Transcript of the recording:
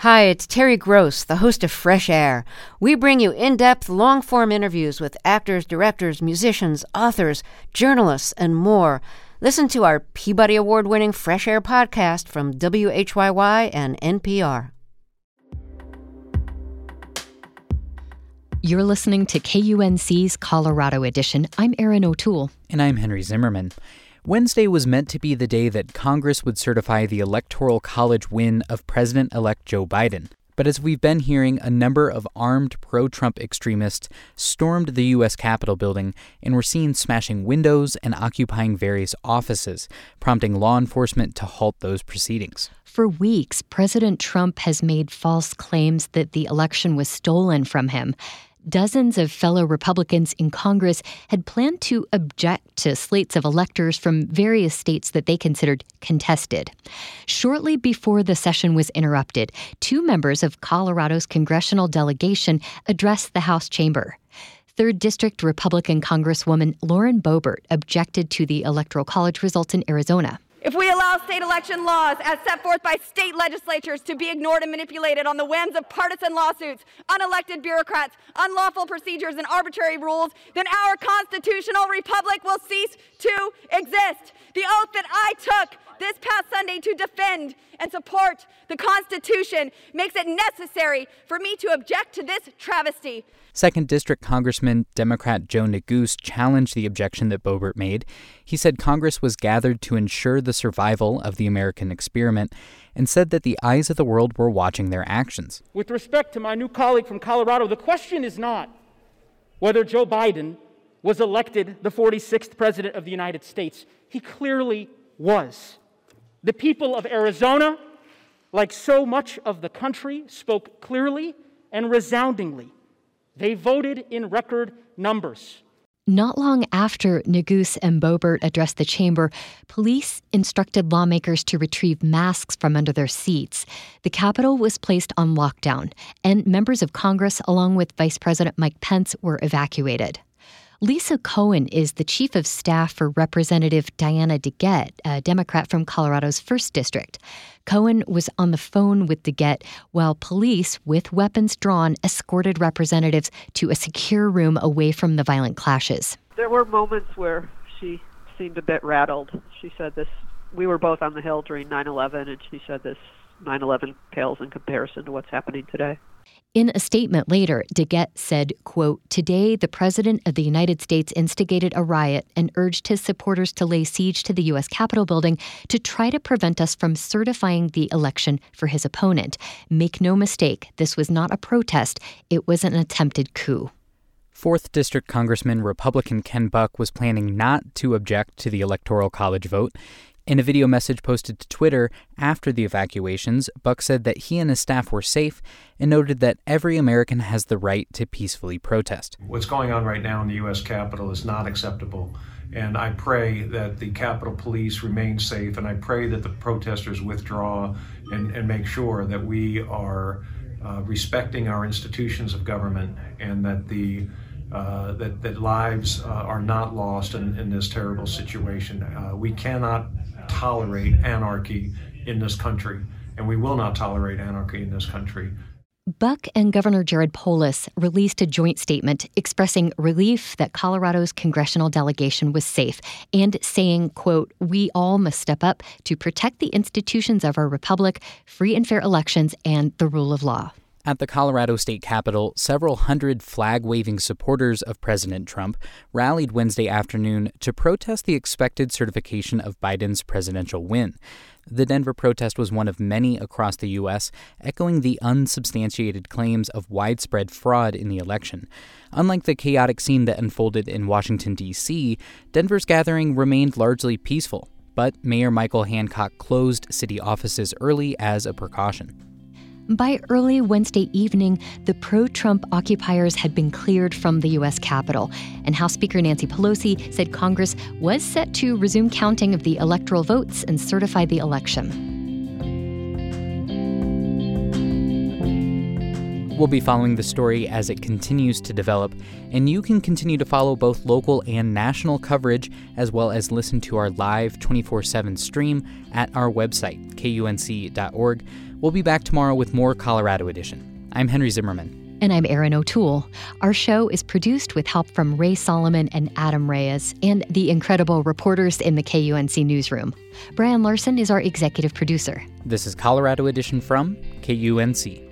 Hi, it's Terry Gross, the host of Fresh Air. We bring you in depth, long form interviews with actors, directors, musicians, authors, journalists, and more. Listen to our Peabody Award winning Fresh Air podcast from WHYY and NPR. You're listening to KUNC's Colorado Edition. I'm Erin O'Toole. And I'm Henry Zimmerman. Wednesday was meant to be the day that Congress would certify the Electoral College win of President elect Joe Biden. But as we've been hearing, a number of armed pro Trump extremists stormed the U.S. Capitol building and were seen smashing windows and occupying various offices, prompting law enforcement to halt those proceedings. For weeks, President Trump has made false claims that the election was stolen from him dozens of fellow Republicans in Congress had planned to object to slates of electors from various states that they considered contested. Shortly before the session was interrupted, two members of Colorado's congressional delegation addressed the House chamber. 3rd District Republican Congresswoman Lauren Boebert objected to the Electoral College results in Arizona. If we allow state election laws as set forth by state legislatures to be ignored and manipulated on the whims of partisan lawsuits, unelected bureaucrats, unlawful procedures, and arbitrary rules, then our constitutional republic will cease to exist. The oath that I took this past Sunday to defend and support the Constitution makes it necessary for me to object to this travesty. Second District Congressman Democrat Joe Neguse challenged the objection that Boebert made. He said Congress was gathered to ensure the survival of the American experiment and said that the eyes of the world were watching their actions. With respect to my new colleague from Colorado, the question is not whether Joe Biden was elected the 46th President of the United States. He clearly was. The people of Arizona, like so much of the country, spoke clearly and resoundingly. They voted in record numbers. Not long after Neguse and Boebert addressed the chamber, police instructed lawmakers to retrieve masks from under their seats. The Capitol was placed on lockdown, and members of Congress, along with Vice President Mike Pence, were evacuated. Lisa Cohen is the chief of staff for Representative Diana DeGette, a Democrat from Colorado's 1st District. Cohen was on the phone with DeGette while police, with weapons drawn, escorted representatives to a secure room away from the violent clashes. There were moments where she seemed a bit rattled. She said this, we were both on the Hill during 9 11, and she said this 9 11 pales in comparison to what's happening today. In a statement later, DeGette said, quote, Today, the President of the United States instigated a riot and urged his supporters to lay siege to the U.S. Capitol building to try to prevent us from certifying the election for his opponent. Make no mistake, this was not a protest, it was an attempted coup. 4th District Congressman Republican Ken Buck was planning not to object to the Electoral College vote. In a video message posted to Twitter after the evacuations, Buck said that he and his staff were safe and noted that every American has the right to peacefully protest. What's going on right now in the U.S. Capitol is not acceptable. And I pray that the Capitol Police remain safe, and I pray that the protesters withdraw and, and make sure that we are uh, respecting our institutions of government and that the uh, that, that lives uh, are not lost in, in this terrible situation. Uh, we cannot tolerate anarchy in this country, and we will not tolerate anarchy in this country. Buck and Governor Jared Polis released a joint statement expressing relief that Colorado's congressional delegation was safe and saying, quote, "We all must step up to protect the institutions of our republic, free and fair elections and the rule of law." At the Colorado State Capitol, several hundred flag waving supporters of President Trump rallied Wednesday afternoon to protest the expected certification of Biden's presidential win. The Denver protest was one of many across the U.S., echoing the unsubstantiated claims of widespread fraud in the election. Unlike the chaotic scene that unfolded in Washington, D.C., Denver's gathering remained largely peaceful, but Mayor Michael Hancock closed city offices early as a precaution. By early Wednesday evening, the pro Trump occupiers had been cleared from the U.S. Capitol, and House Speaker Nancy Pelosi said Congress was set to resume counting of the electoral votes and certify the election. We'll be following the story as it continues to develop, and you can continue to follow both local and national coverage, as well as listen to our live 24 7 stream at our website, kunc.org We'll be back tomorrow with more Colorado Edition. I'm Henry Zimmerman. And I'm Erin O'Toole. Our show is produced with help from Ray Solomon and Adam Reyes and the incredible reporters in the KUNC newsroom. Brian Larson is our executive producer. This is Colorado Edition from KUNC.